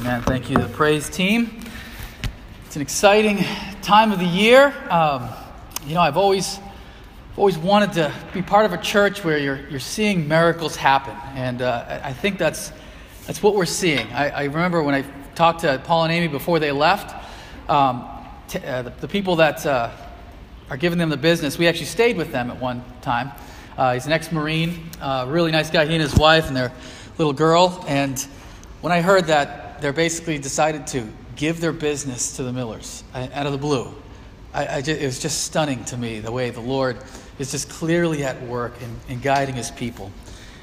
Amen. Thank you to the praise team. It's an exciting time of the year. Um, you know, I've always, always wanted to be part of a church where you're, you're seeing miracles happen. And uh, I think that's, that's what we're seeing. I, I, remember when I talked to Paul and Amy before they left, um, t- uh, the, the, people that uh, are giving them the business, we actually stayed with them at one time. Uh, he's an ex Marine, uh, really nice guy, he and his wife and their little girl. And when I heard that they're basically decided to give their business to the Millers out of the blue. I, I just, it was just stunning to me the way the Lord is just clearly at work in, in guiding his people.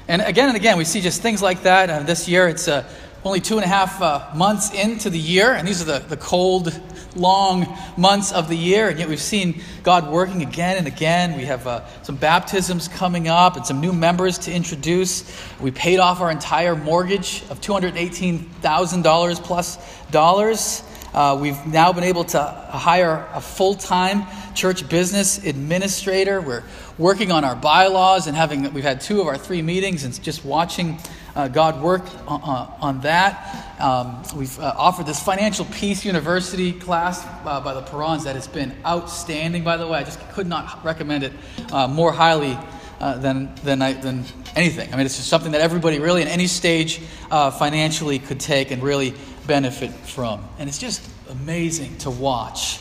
And again and again, we see just things like that. Uh, this year, it's uh, only two and a half uh, months into the year, and these are the, the cold, long months of the year, and yet we've seen God working again and again. We have uh, some baptisms coming up and some new members to introduce. We paid off our entire mortgage of $218,000 plus dollars. Uh, we've now been able to hire a full time church business administrator. We're working on our bylaws and having, we've had two of our three meetings and just watching uh, God work on, on that. Um, we've uh, offered this Financial Peace University class uh, by the Perrons that has been outstanding, by the way. I just could not recommend it uh, more highly uh, than, than, I, than anything. I mean, it's just something that everybody really in any stage uh, financially could take and really benefit from. And it's just amazing to watch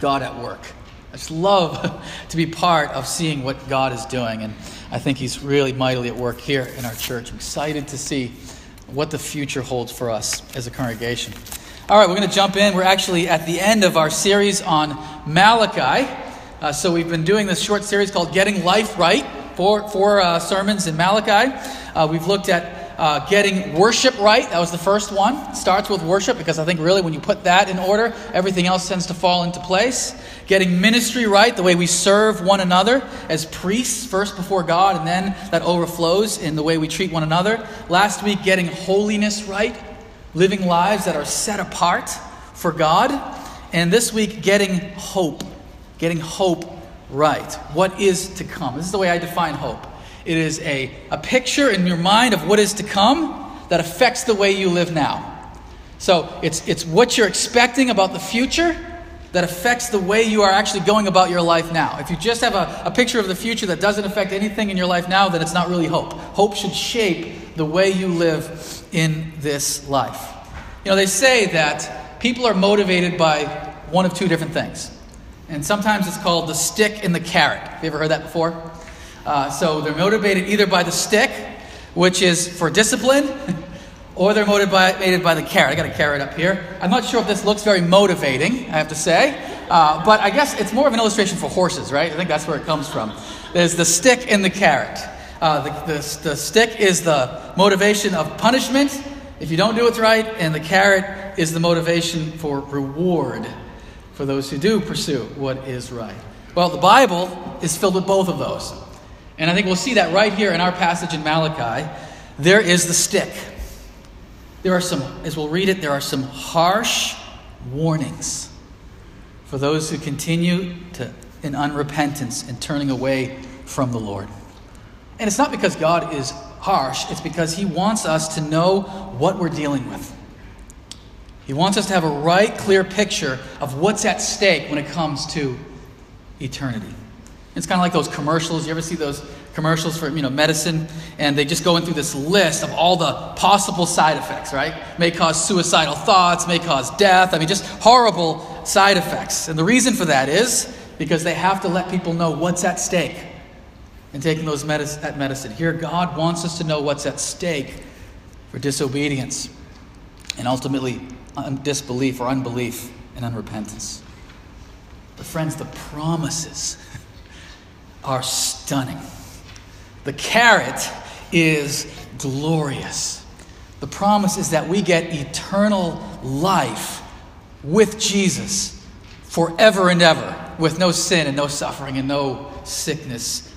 God at work. I just love to be part of seeing what God is doing. And I think He's really mightily at work here in our church. I'm excited to see what the future holds for us as a congregation. All right, we're going to jump in. We're actually at the end of our series on Malachi. Uh, so we've been doing this short series called Getting Life Right, four, four uh, sermons in Malachi. Uh, we've looked at uh, getting worship right. That was the first one. Starts with worship because I think really when you put that in order, everything else tends to fall into place. Getting ministry right, the way we serve one another as priests, first before God, and then that overflows in the way we treat one another. Last week, getting holiness right, living lives that are set apart for God. And this week, getting hope, getting hope right. What is to come? This is the way I define hope it is a, a picture in your mind of what is to come that affects the way you live now. So it's, it's what you're expecting about the future that affects the way you are actually going about your life now. If you just have a, a picture of the future that doesn't affect anything in your life now, then it's not really hope. Hope should shape the way you live in this life. You know, they say that people are motivated by one of two different things. And sometimes it's called the stick and the carrot. Have you ever heard that before? Uh, so they're motivated either by the stick, which is for discipline, or they're motivated by the carrot. I got a carrot up here. I'm not sure if this looks very motivating, I have to say, uh, but I guess it's more of an illustration for horses, right? I think that's where it comes from. There's the stick and the carrot. Uh, the, the, the stick is the motivation of punishment if you don't do it right, and the carrot is the motivation for reward for those who do pursue what is right. Well, the Bible is filled with both of those. And I think we'll see that right here in our passage in Malachi. There is the stick. There are some, as we'll read it, there are some harsh warnings for those who continue to, in unrepentance and turning away from the Lord. And it's not because God is harsh, it's because He wants us to know what we're dealing with. He wants us to have a right, clear picture of what's at stake when it comes to eternity. It's kind of like those commercials. You ever see those commercials for you know medicine, and they just go in through this list of all the possible side effects, right? May cause suicidal thoughts, may cause death. I mean, just horrible side effects. And the reason for that is because they have to let people know what's at stake in taking those medicine, that medicine. Here, God wants us to know what's at stake for disobedience and ultimately disbelief or unbelief and unrepentance. But, friends, the promises are stunning. The carrot is glorious. The promise is that we get eternal life with Jesus forever and ever, with no sin and no suffering and no sickness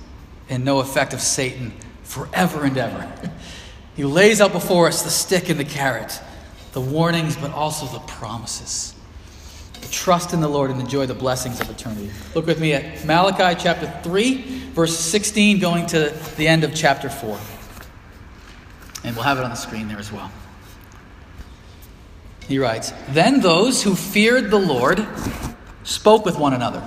and no effect of Satan forever and ever. He lays out before us the stick and the carrot, the warnings, but also the promises. Trust in the Lord and enjoy the blessings of eternity. Look with me at Malachi chapter 3, verse 16, going to the end of chapter 4. And we'll have it on the screen there as well. he writes Then those who feared the Lord spoke with one another.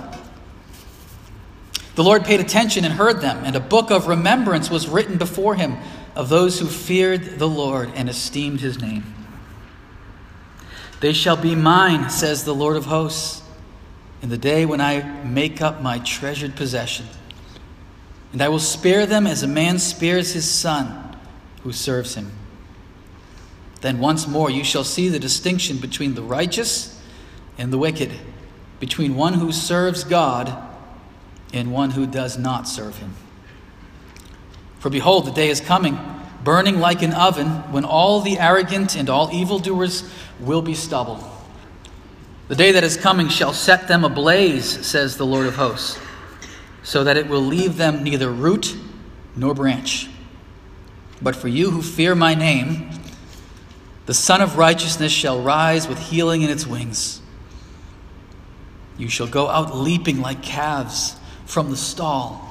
The Lord paid attention and heard them, and a book of remembrance was written before him of those who feared the Lord and esteemed his name. They shall be mine, says the Lord of hosts, in the day when I make up my treasured possession. And I will spare them as a man spares his son who serves him. Then once more you shall see the distinction between the righteous and the wicked, between one who serves God and one who does not serve him. For behold, the day is coming, burning like an oven, when all the arrogant and all evildoers will be stubble. The day that is coming shall set them ablaze, says the Lord of hosts, so that it will leave them neither root nor branch. But for you who fear my name, the Sun of Righteousness shall rise with healing in its wings. You shall go out leaping like calves from the stall.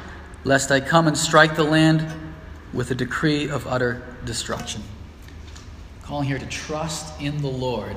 lest I come and strike the land with a decree of utter destruction. Calling here to trust in the Lord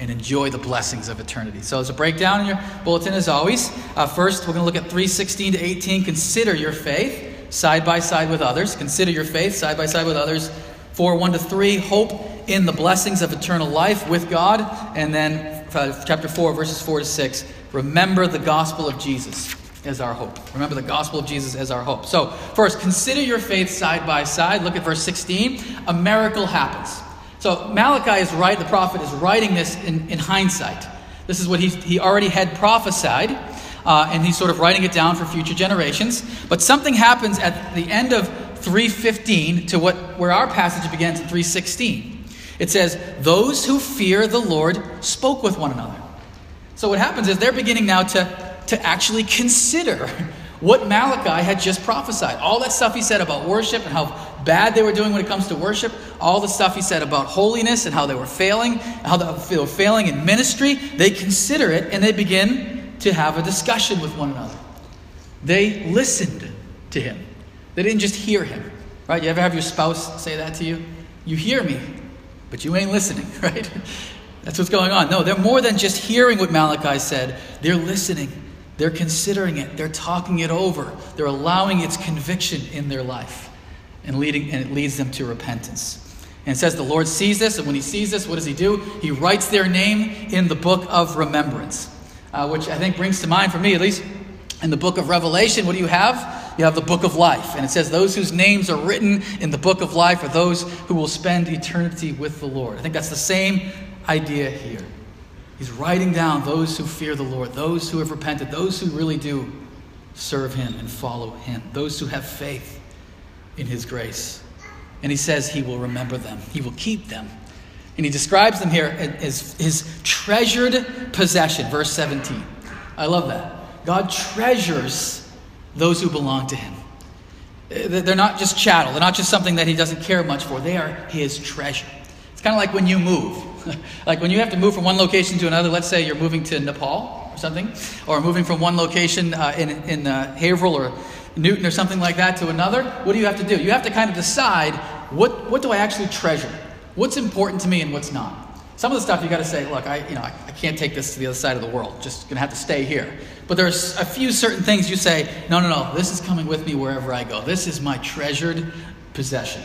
and enjoy the blessings of eternity. So, as a breakdown in your bulletin, as always, uh, first we're going to look at 316 to 18. Consider your faith side by side with others. Consider your faith side by side with others. 4 1 to 3, hope in the blessings of eternal life with God. And then uh, chapter 4, verses 4 to 6, remember the gospel of Jesus as our hope. Remember the gospel of Jesus as our hope. So, first, consider your faith side by side. Look at verse 16. A miracle happens. So, Malachi is right, the prophet is writing this in, in hindsight. This is what he, he already had prophesied, uh, and he's sort of writing it down for future generations. But something happens at the end of 315 to what where our passage begins in 316. It says, Those who fear the Lord spoke with one another. So what happens is they're beginning now to, to actually consider what Malachi had just prophesied. All that stuff he said about worship and how bad they were doing when it comes to worship, all the stuff he said about holiness and how they were failing, how they were failing in ministry, they consider it and they begin to have a discussion with one another. They listened to him. They didn't just hear him, right? You ever have your spouse say that to you? You hear me, but you ain't listening, right? That's what's going on. No, they're more than just hearing what Malachi said, they're listening. They're considering it. They're talking it over. They're allowing its conviction in their life and, leading, and it leads them to repentance. And it says the Lord sees this, and when he sees this, what does he do? He writes their name in the book of remembrance, uh, which I think brings to mind, for me at least, in the book of Revelation, what do you have? you have the book of life. And it says, Those whose names are written in the book of life are those who will spend eternity with the Lord. I think that's the same idea here. He's writing down those who fear the Lord, those who have repented, those who really do serve Him and follow Him, those who have faith in His grace. And He says He will remember them, He will keep them. And He describes them here as His treasured possession, verse 17. I love that. God treasures those who belong to him. Uh, they're not just chattel, they're not just something that he doesn't care much for, they are his treasure. It's kind of like when you move. like when you have to move from one location to another, let's say you're moving to Nepal or something, or moving from one location uh, in, in uh, Haverhill or Newton or something like that to another, what do you have to do? You have to kind of decide what, what do I actually treasure? What's important to me and what's not? Some of the stuff you got to say, look, I, you know, I, I, can't take this to the other side of the world. Just going to have to stay here. But there's a few certain things you say, no, no, no, this is coming with me wherever I go. This is my treasured possession.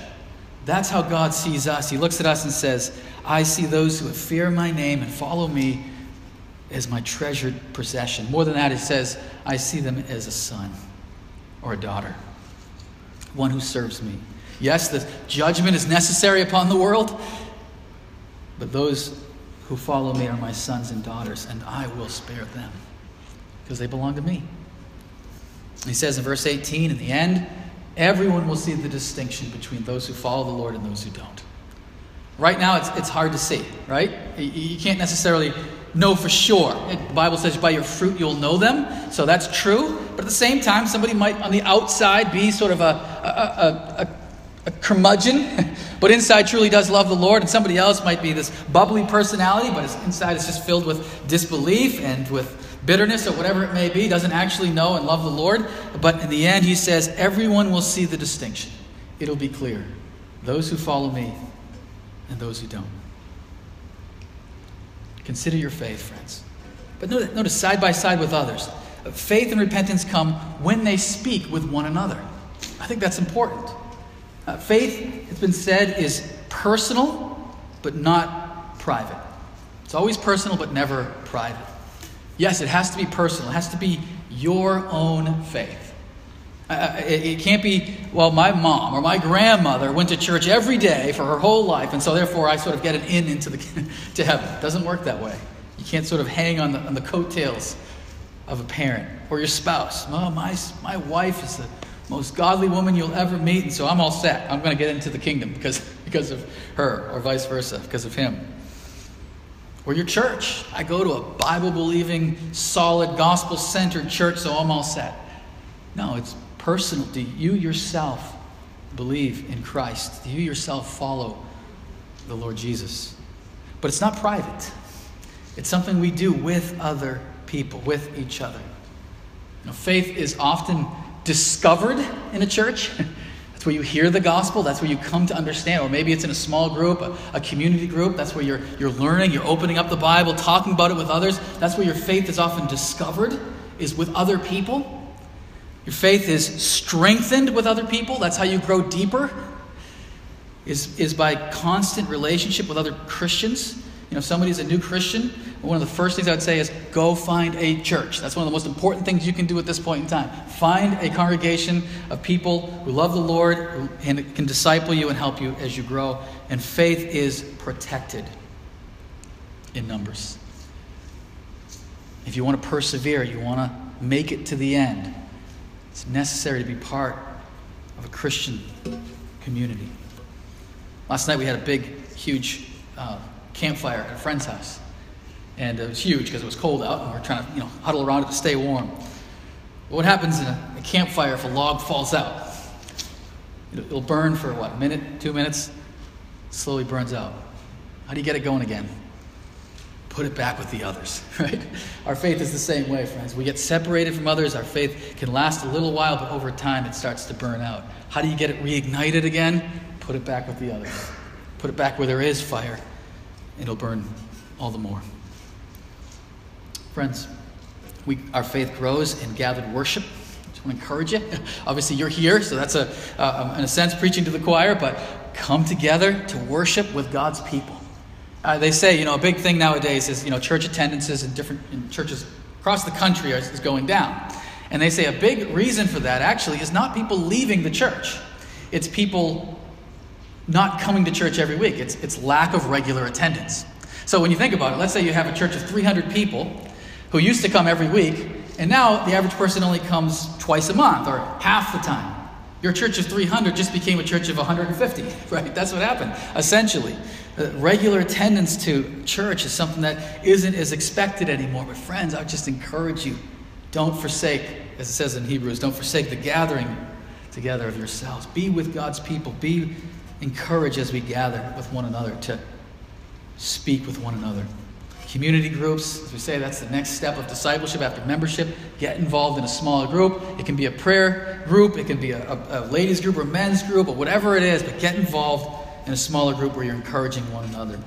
That's how God sees us. He looks at us and says, I see those who fear my name and follow me as my treasured possession. More than that, he says, I see them as a son or a daughter, one who serves me. Yes, the judgment is necessary upon the world, but those who follow me are my sons and daughters, and I will spare them because they belong to me. He says in verse 18, in the end, everyone will see the distinction between those who follow the Lord and those who don't. Right now, it's, it's hard to see, right? You can't necessarily know for sure. The Bible says, by your fruit you'll know them. So that's true. But at the same time, somebody might on the outside be sort of a, a, a, a, a curmudgeon, but inside truly does love the Lord. And somebody else might be this bubbly personality, but inside is just filled with disbelief and with bitterness or whatever it may be, doesn't actually know and love the Lord. But in the end, he says, everyone will see the distinction. It'll be clear. Those who follow me and those who don't. Consider your faith, friends. But notice, side by side with others. Faith and repentance come when they speak with one another. I think that's important. Uh, faith, it's been said, is personal, but not private. It's always personal, but never private. Yes, it has to be personal, it has to be your own faith. Uh, uh, it, it, can't be, well, my mom or my grandmother went to church every day for her whole life, and so therefore I sort of get an in into the, to heaven. It doesn't work that way. You can't sort of hang on the, on the coattails of a parent or your spouse. Oh, my, my wife is the most godly woman you'll ever meet, and so I'm all set. I'm going to get into the kingdom because, because of her, or vice versa, because of him. Or your church. I go to a Bible believing, solid, gospel centered church, so I'm all set. No, it's personal. Do you yourself believe in Christ? Do you yourself follow the Lord Jesus? But it's not private, it's something we do with other people, with each other. Know, faith is often discovered in a church. That's where you hear the gospel. That's where you come to understand. Or maybe it's in a small group, a, a, community group. That's where you're, you're learning, you're opening up the Bible, talking about it with others. That's where your faith is often discovered, is with other people. Your faith is strengthened with other people. That's how you grow deeper, is, is by constant relationship with other Christians. You know, if somebody's a new Christian, one of the first things I would say is go find a church. That's one of the most important things you can do at this point in time. Find a congregation of people who love the Lord and can disciple you and help you as you grow. And faith is protected in numbers. If you want to persevere, you want to make it to the end, it's necessary to be part of a Christian community. Last night we had a big, huge uh, campfire at a friend's house and it was huge because it was cold out, and we are trying to you know huddle around it to stay warm. But what happens in a, a campfire if a log falls out? It'll, it'll burn for what, a minute, two minutes? Slowly burns out. How do you get it going again? Put it back with the others, right? Our faith is the same way, friends. We get separated from others. Our faith can last a little while, but over time it starts to burn out. How do you get it reignited again? Put it back with the others. Put it back where there is fire. It'll burn all the more. Friends, we, our faith grows in gathered worship. I just want to encourage you. Obviously, you're here, so that's a, in a sense preaching to the choir, but come together to worship with God's people. Uh, they say, you know, a big thing nowadays is, you know, church attendances in different in churches across the country is, is going down. And they say a big reason for that actually is not people leaving the church, it's people not coming to church every week. It's, it's lack of regular attendance. So when you think about it, let's say you have a church of 300 people who used to come every week, and now the average person only comes twice a month or half the time. Your church of 300 just became a church of 150, right? That's what happened, essentially. Uh, regular attendance to church is something that isn't as expected anymore. But, friends, I just encourage you don't forsake, as it says in Hebrews, don't forsake the gathering together of yourselves. Be with God's people. Be encouraged as we gather with one another to speak with one another community groups. As we say, that's the next step of discipleship after membership. Get involved in a small group. It can be a prayer group, it can be a, a, a ladies' group or men's group, or whatever it is, but get involved in a smaller group where you're encouraging one another.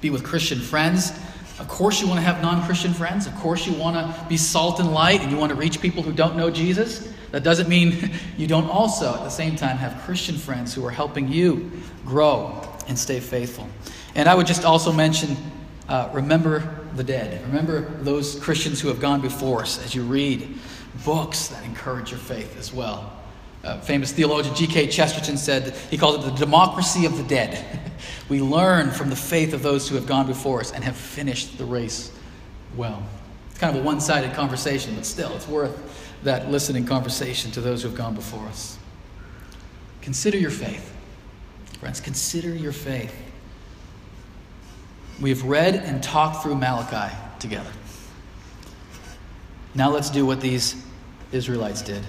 Be with Christian friends. Of course, you want to have non Christian friends. Of course, you want to be salt and light and you want to reach people who don't know Jesus. That doesn't mean you don't also, at the same time, have Christian friends who are helping you grow and stay faithful. And I would just also mention uh, remember the dead. Remember those Christians who have gone before us as you read books that encourage your faith as well. Uh, famous theologian G.K. Chesterton said he called it the democracy of the dead. we learn from the faith of those who have gone before us and have finished the race well. It's kind of a one sided conversation, but still, it's worth that listening conversation to those who have gone before us. Consider your faith. Friends, consider your faith. We've read and talked through Malachi together. Now let's do what these Israelites did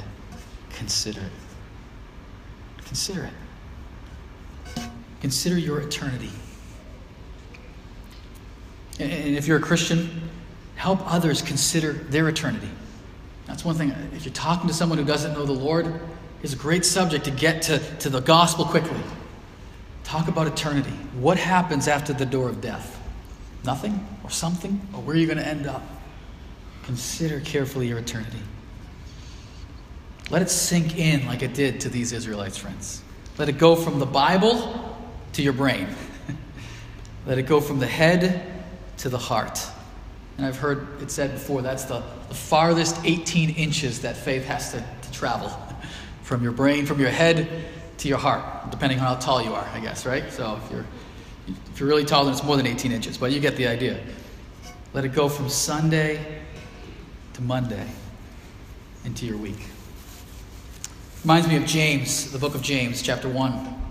consider it. Consider it. Consider your eternity. And if you're a Christian, help others consider their eternity. That's one thing. If you're talking to someone who doesn't know the Lord, it's a great subject to get to, to the gospel quickly. Talk about eternity. What happens after the door of death? Nothing or something? Or where are you going to end up? Consider carefully your eternity. Let it sink in like it did to these Israelites, friends. Let it go from the Bible to your brain. Let it go from the head to the heart. And I've heard it said before that's the, the farthest 18 inches that faith has to, to travel from your brain, from your head to your heart, depending on how tall you are, I guess, right? So if you're, if you're really tall, then it's more than 18 inches, but you get the idea. Let it go from Sunday to Monday into your week. Reminds me of James, the book of James, chapter 1.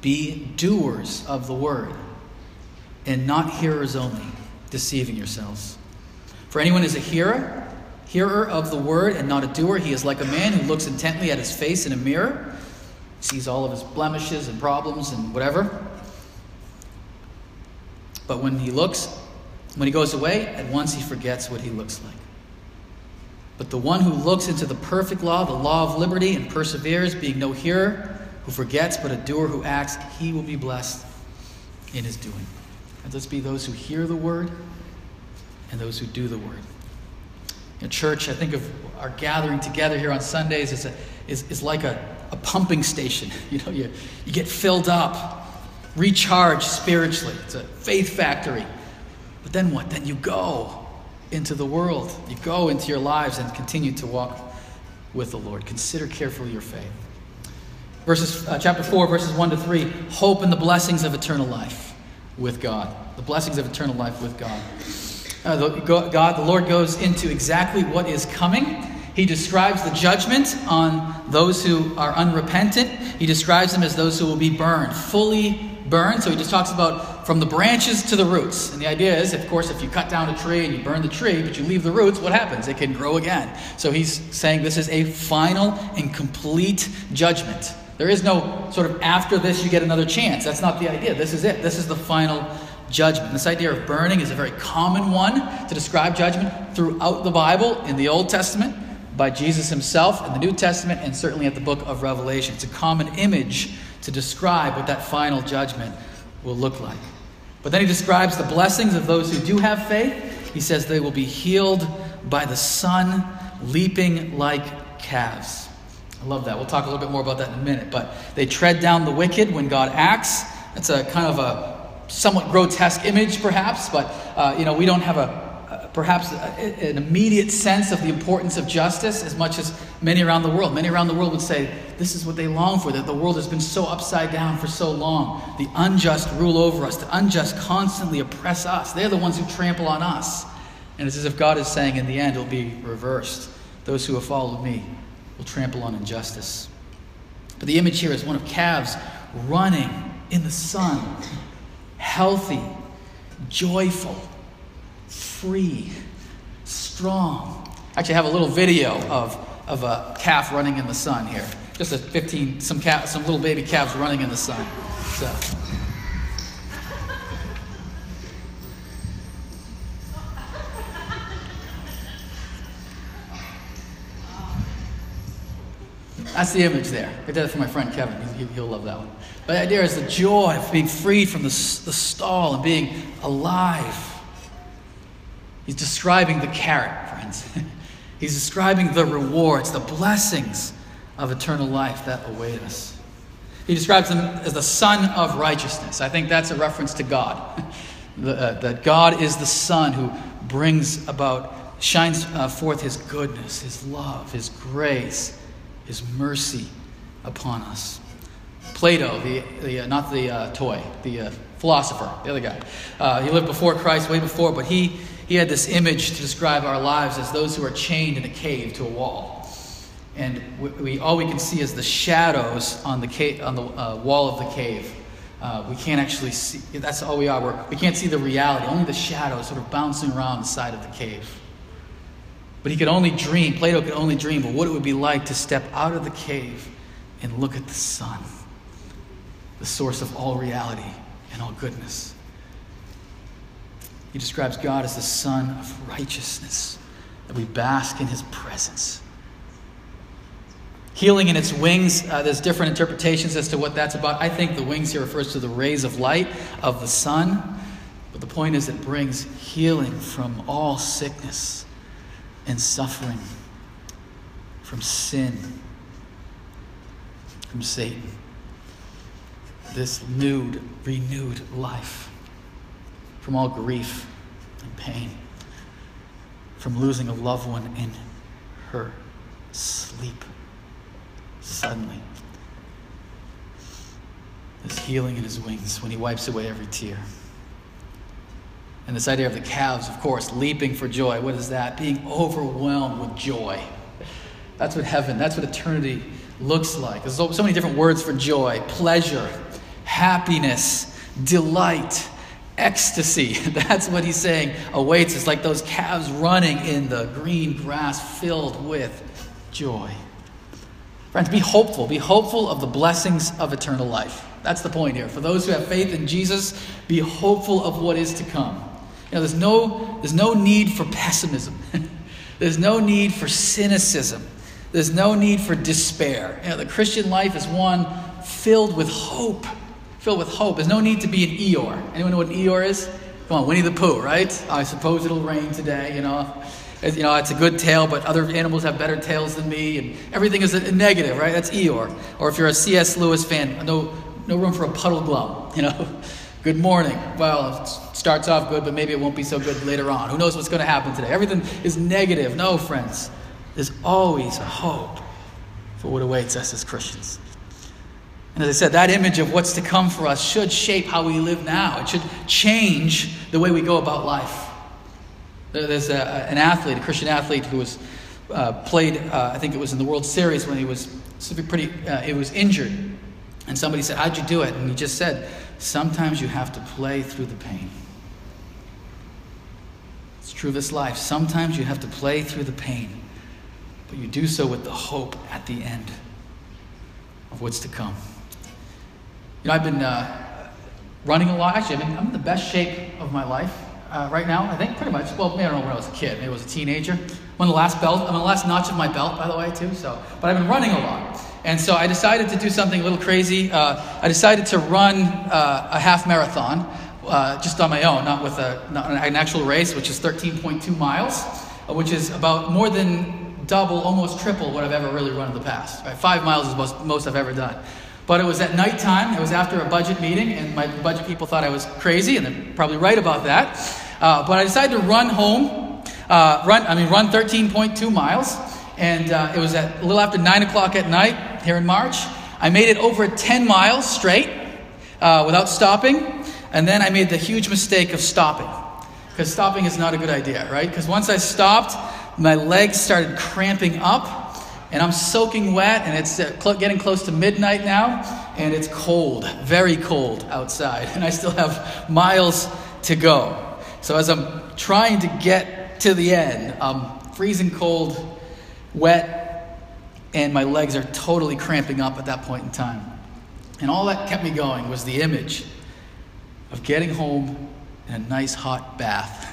Be doers of the word and not hearers only, deceiving yourselves. For anyone is a hearer, hearer of the word and not a doer, he is like a man who looks intently at his face in a mirror, sees all of his blemishes and problems and whatever. But when he looks, when he goes away, at once he forgets what he looks like. But the one who looks into the perfect law, the law of liberty, and perseveres, being no hearer who forgets, but a doer who acts, he will be blessed in his doing. And let's be those who hear the word and those who do the word. In church, I think of our gathering together here on Sundays is, a, is, is like a, a pumping station. You know, you, you get filled up, recharged spiritually. It's a faith factory. But then what? Then you go into the world. You go into your lives and continue to walk with the Lord. Consider carefully your faith. Verses, uh, chapter 4, verses 1 to 3 hope in the blessings of eternal life with God. The blessings of eternal life with God. Uh, the, God, the Lord goes into exactly what is coming. He describes the judgment on those who are unrepentant. He describes them as those who will be burned, fully burned. So he just talks about from the branches to the roots. And the idea is, of course, if you cut down a tree and you burn the tree, but you leave the roots, what happens? It can grow again. So he's saying this is a final and complete judgment. There is no sort of after this you get another chance. That's not the idea. This is it. This is the final judgment. This idea of burning is a very common one to describe judgment throughout the Bible in the Old Testament, by Jesus himself in the New Testament, and certainly at the book of Revelation. It's a common image to describe what that final judgment will look like. But then he describes the blessings of those who do have faith. He says they will be healed by the sun, leaping like calves. I love that. We'll talk a little bit more about that in a minute. But they tread down the wicked when God acts. That's a kind of a somewhat grotesque image, perhaps, but uh, you know we don't have a perhaps an immediate sense of the importance of justice as much as many around the world. Many around the world would say this is what they long for. That the world has been so upside down for so long. The unjust rule over us. The unjust constantly oppress us. They're the ones who trample on us. And it's as if God is saying, in the end, it'll be reversed. Those who have followed me will trample on injustice. But the image here is one of calves running in the sun, healthy, joyful, free, strong. Actually, I have a little video of, of a calf running in the sun here. Just a 15, some, calf, some little baby calves running in the sun. So. That's the image there. I did it for my friend Kevin. He, will love that one. But the idea is the joy of being freed from the, the stall and being alive. He's describing the carrot, friends. He's describing the rewards, the blessings of eternal life that await us. He describes them as the Son of Righteousness. I think that's a reference to God. the, uh, that God is the Son who brings about, shines uh, forth His goodness, His love, His grace, his mercy upon us. Plato, the, the uh, not the uh, toy, the uh, philosopher, the other guy. Uh, he lived before Christ, way before, but he, he had this image to describe our lives as those who are chained in a cave to a wall. And we, we all we can see is the shadows on the, on the uh, wall of the cave. Uh, we can't actually see, that's all we are. We're, we can't see the reality, only the shadows sort of bouncing around the side of the cave. But he could only dream, Plato could only dream of what it would be like to step out of the cave and look at the sun, the source of all reality and all goodness. He describes God as the sun of righteousness, that we bask in his presence. Healing in its wings, uh, there's different interpretations as to what that's about. I think the wings here refers to the rays of light of the sun. But the point is, it brings healing from all sickness and suffering, from sin, from Satan. This nude, renewed life, from all grief and pain, from losing a loved one in her sleep suddenly. There's healing in his wings when he wipes away every tear. And this idea of the calves, of course, leaping for joy. What is that? Being overwhelmed with joy. That's what heaven, that's what eternity looks like. There's so many different words for joy pleasure, happiness, delight, ecstasy. That's what he's saying awaits. It's like those calves running in the green grass filled with joy. Friends, be hopeful. Be hopeful of the blessings of eternal life. That's the point here. For those who have faith in Jesus, be hopeful of what is to come. You know, there's no, there's no need for pessimism. there's no need for cynicism. There's no need for despair. You know, the Christian life is one filled with hope. Filled with hope. There's no need to be an Eeyore. Anyone know what an Eeyore is? Come on, Winnie the Pooh, right? I suppose it'll rain today, you know you know, it's a good tail, but other animals have better tails than me, and everything is a negative, right? That's Eeyore. Or if you're a C.S. Lewis fan, no, no room for a Puddleglum, you know. good morning. Well, it starts off good, but maybe it won't be so good later on. Who knows what's going to happen today? Everything is negative. No, friends. There's always a hope for what awaits us as Christians. And as I said, that image of what's to come for us should shape how we live now. It should change the way we go about life. There's a, an athlete, a Christian athlete, who was uh, played. Uh, I think it was in the World Series when he was pretty. Uh, it was injured, and somebody said, "How'd you do it?" And he just said, "Sometimes you have to play through the pain." It's true of this life. Sometimes you have to play through the pain, but you do so with the hope at the end of what's to come. You know, I've been uh, running a lot. Actually, I mean, I'm in the best shape of my life uh, right now, I think, pretty much. Well, maybe I don't know when I was a kid. Maybe I was a teenager. I'm on the last belt. I'm the last notch of my belt, by the way, too. So, but I've been running a lot. And so I decided to do something a little crazy. Uh, I decided to run uh, a half marathon uh, just on my own, not with a, not an actual race, which is 13.2 miles, uh, which is about more than double, almost triple what I've ever really run in the past. Right? Five miles is most, most I've ever done. But it was at nighttime. It was after a budget meeting, and my budget people thought I was crazy, and they're probably right about that. Uh, but I decided to run home, uh, run, I mean, run 13.2 miles. And uh, it was at a little after 9 o'clock at night here in March. I made it over 10 miles straight uh, without stopping. And then I made the huge mistake of stopping. Because stopping is not a good idea, right? Because once I stopped, my legs started cramping up and I'm soaking wet, and it's uh, getting close to midnight now, and it's cold, very cold outside, and I still have miles to go. So as I'm trying to get to the end, I'm freezing cold, wet, and my legs are totally cramping up at that point in time. And all that kept me going was the image of getting home in a nice hot bath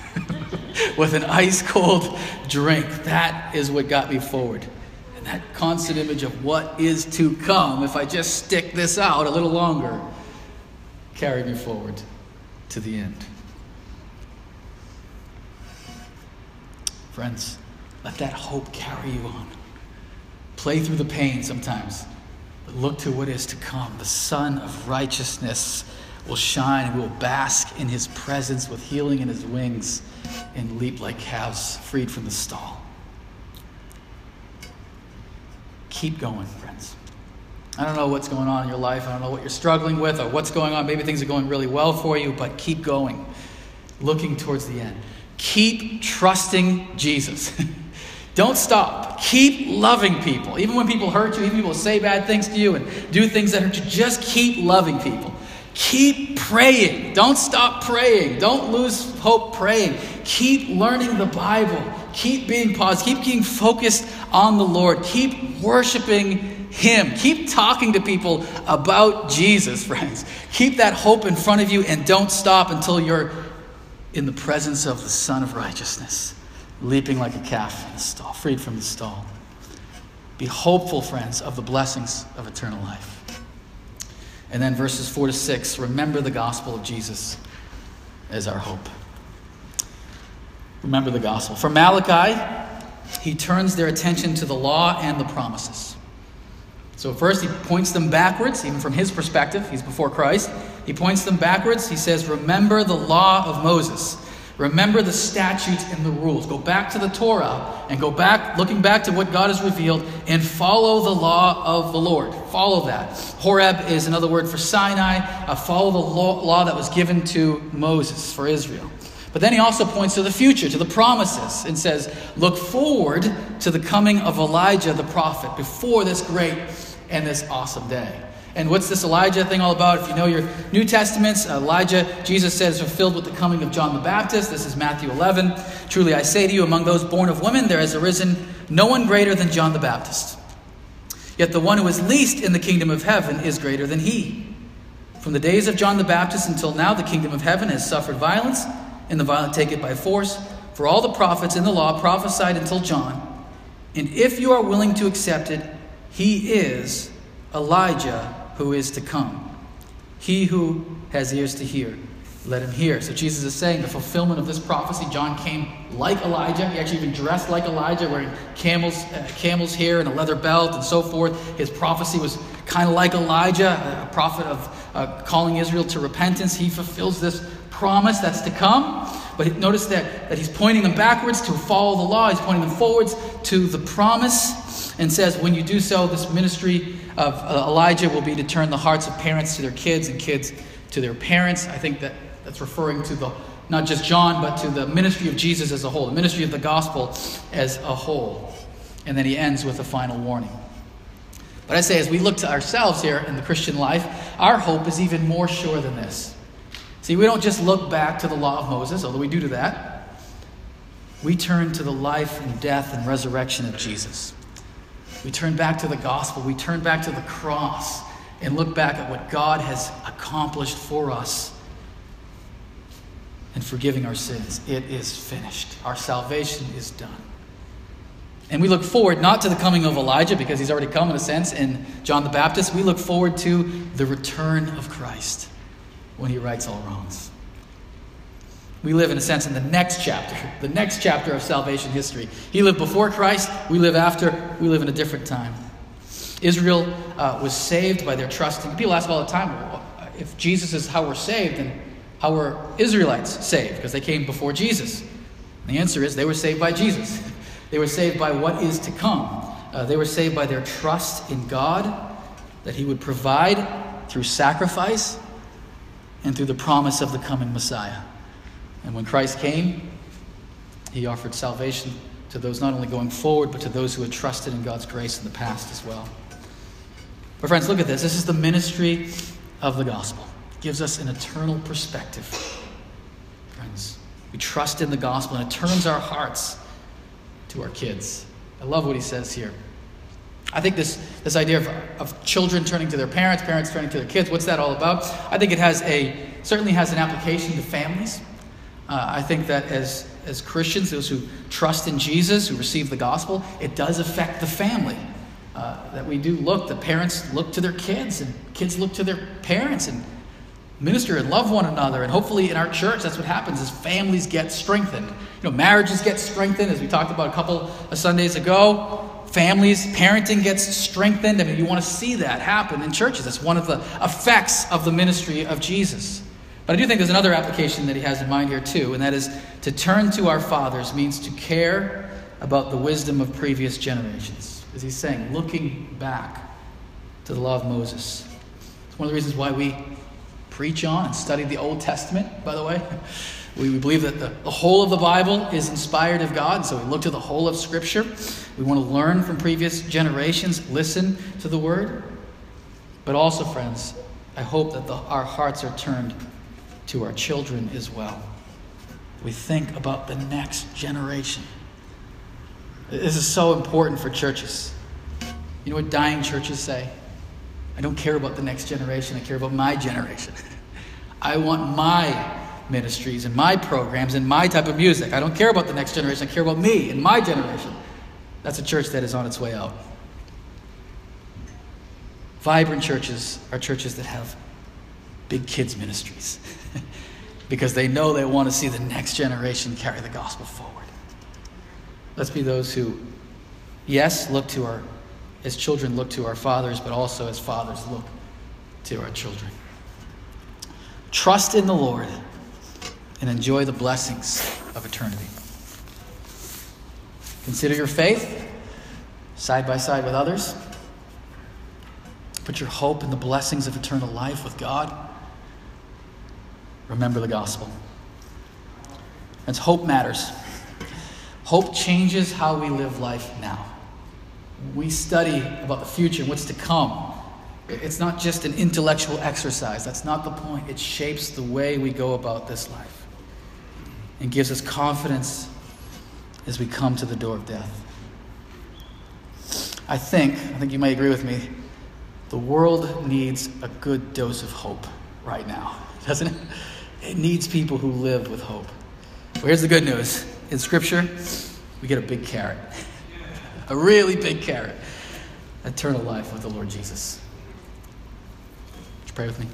with an ice cold drink. That is what got me forward that constant image of what is to come, if I just stick this out a little longer, carry me forward to the end. Friends, let that hope carry you on. Play through the pain sometimes, but look to what is to come. The Sun of Righteousness will shine and we will bask in his presence with healing in his wings and leap like calves freed from the stall. Keep going, friends. I don't know what's going on in your life. I don't know what you're struggling with or what's going on. Maybe things are going really well for you, but keep going, looking towards the end. Keep trusting Jesus. don't stop. Keep loving people. Even when people hurt you, even people say bad things to you and do things that hurt you, just keep loving people. Keep praying. Don't stop praying. Don't lose hope praying. Keep learning the Bible. Keep being positive. Keep being focused on the Lord. Keep worshiping Him. Keep talking to people about Jesus, friends. Keep that hope in front of you and don't stop until you're in the presence of the Son of Righteousness, leaping like a calf in the stall, freed from the stall. Be hopeful, friends, of the blessings of eternal life. And then verses 4 to 6 remember the gospel of Jesus as our hope. Remember the gospel. For Malachi, he turns their attention to the law and the promises. So, first, he points them backwards, even from his perspective. He's before Christ. He points them backwards. He says, Remember the law of Moses. Remember the statutes and the rules. Go back to the Torah and go back, looking back to what God has revealed, and follow the law of the Lord. Follow that. Horeb is another word for Sinai. Uh, follow the law, law that was given to Moses for Israel. But then he also points to the future, to the promises, and says, Look forward to the coming of Elijah the prophet before this great and this awesome day. And what's this Elijah thing all about? If you know your New Testaments, Elijah, Jesus says, fulfilled with the coming of John the Baptist. This is Matthew 11. Truly I say to you, among those born of women, there has arisen no one greater than John the Baptist. Yet the one who is least in the kingdom of heaven is greater than he. From the days of John the Baptist until now, the kingdom of heaven has suffered violence, and the violent take it by force. For all the prophets in the law prophesied until John. And if you are willing to accept it, he is Elijah who is to come. He who has ears to hear, let him hear. So Jesus is saying the fulfillment of this prophecy. John came like Elijah. He actually even dressed like Elijah, wearing camel's, uh, camel's hair and a leather belt and so forth. His prophecy was kind of like Elijah, a prophet of uh, calling Israel to repentance. He fulfills this promise that's to come. But notice that, that he's pointing them backwards to follow the law. He's pointing them forwards to the promise and says, when you do so, this ministry of uh, Elijah will be to turn the hearts of parents to their kids and kids to their parents. I think that that's referring to the not just John, but to the ministry of Jesus as a whole, the ministry of the gospel as a whole. And then he ends with a final warning. But I say, as we look to ourselves here in the Christian life, our hope is even more sure than this. See, we don't just look back to the law of Moses, although we do to that. We turn to the life and death and resurrection of Jesus. We turn back to the gospel. We turn back to the cross and look back at what God has accomplished for us and forgiving our sins. It is finished. Our salvation is done. And we look forward not to the coming of Elijah because he's already come in a sense in John the Baptist. We look forward to the return of Christ when he rights all wrongs. We live, in a sense, in the next chapter, the next chapter of salvation history. He lived before Christ, we live after, we live in a different time. Israel uh, was saved by their trust. And people ask all the time, if Jesus is how we're saved, then how were Israelites saved? Because they came before Jesus. And the answer is they were saved by Jesus. They were saved by what is to come. Uh, they were saved by their trust in God, that He would provide through sacrifice and through the promise of the coming Messiah. And when Christ came, he offered salvation to those not only going forward, but to those who had trusted in God's grace in the past as well. But, friends, look at this. This is the ministry of the gospel, it gives us an eternal perspective. Friends, we trust in the gospel, and it turns our hearts to our kids. I love what he says here. I think this, this idea of, of children turning to their parents, parents turning to their kids, what's that all about? I think it has a certainly has an application to families. Uh, I think that as, as Christians, those who trust in Jesus, who receive the gospel, it does affect the family. Uh, that we do look, the parents look to their kids, and kids look to their parents, and minister and love one another. And hopefully, in our church, that's what happens: is families get strengthened. You know, marriages get strengthened, as we talked about a couple of Sundays ago. Families, parenting gets strengthened. I mean, you want to see that happen in churches. That's one of the effects of the ministry of Jesus. But I do think there's another application that he has in mind here, too, and that is to turn to our fathers means to care about the wisdom of previous generations. As he's saying, looking back to the law of Moses. It's one of the reasons why we preach on and study the Old Testament, by the way. We, we believe that the, the whole of the Bible is inspired of God, so we look to the whole of Scripture. We want to learn from previous generations, listen to the Word. But also, friends, I hope that the, our hearts are turned to our children as well. We think about the next generation. This is so important for churches. You know what dying churches say? I don't care about the next generation, I care about my generation. I want my ministries and my programs and my type of music. I don't care about the next generation, I care about me and my generation. That's a church that is on its way out. Vibrant churches are churches that have big kids' ministries because they know they want to see the next generation carry the gospel forward. Let's be those who, yes, look to our, as children, look to our fathers, but also as fathers, look to our children. Trust in the Lord and enjoy the blessings of eternity. Consider your faith side by side with others. Put your hope in the blessings of eternal life with God. Remember the gospel. And hope matters. Hope changes how we live life now. We study about the future and what's to come. It's not just an intellectual exercise. That's not the point. It shapes the way we go about this life and gives us confidence as we come to the door of death. I think, I think you may agree with me, the world needs a good dose of hope right now, doesn't it? It needs people who live with hope. Well, here's the good news in Scripture, we get a big carrot, a really big carrot eternal life with the Lord Jesus. Would you pray with me?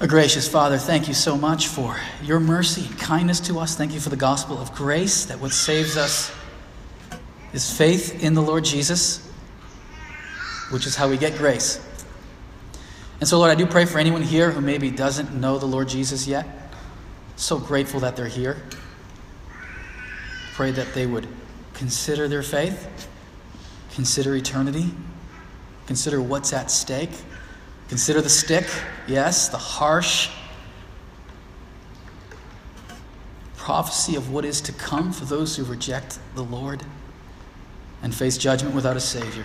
A gracious Father, thank you so much for your mercy and kindness to us. Thank you for the gospel of grace, that what saves us is faith in the Lord Jesus, which is how we get grace. And so, Lord, I do pray for anyone here who maybe doesn't know the Lord Jesus yet. So grateful that they're here. Pray that they would consider their faith, consider eternity, consider what's at stake Consider the stick, yes, the harsh prophecy of what is to come for those who reject the Lord and face judgment without a Savior.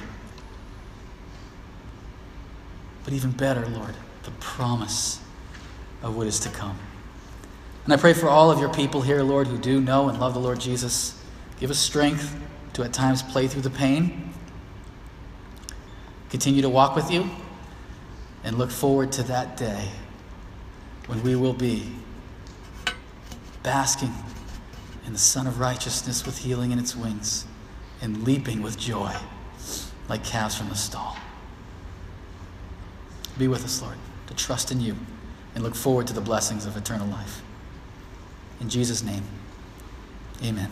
But even better, Lord, the promise of what is to come. And I pray for all of your people here, Lord, who do know and love the Lord Jesus. Give us strength to at times play through the pain. Continue to walk with you and look forward to that day when we will be basking in the Sun of Righteousness with healing in its wings and leaping with joy like calves from the stall. Be with us, Lord, to trust in you and look forward to the blessings of eternal life. In Jesus' name, amen.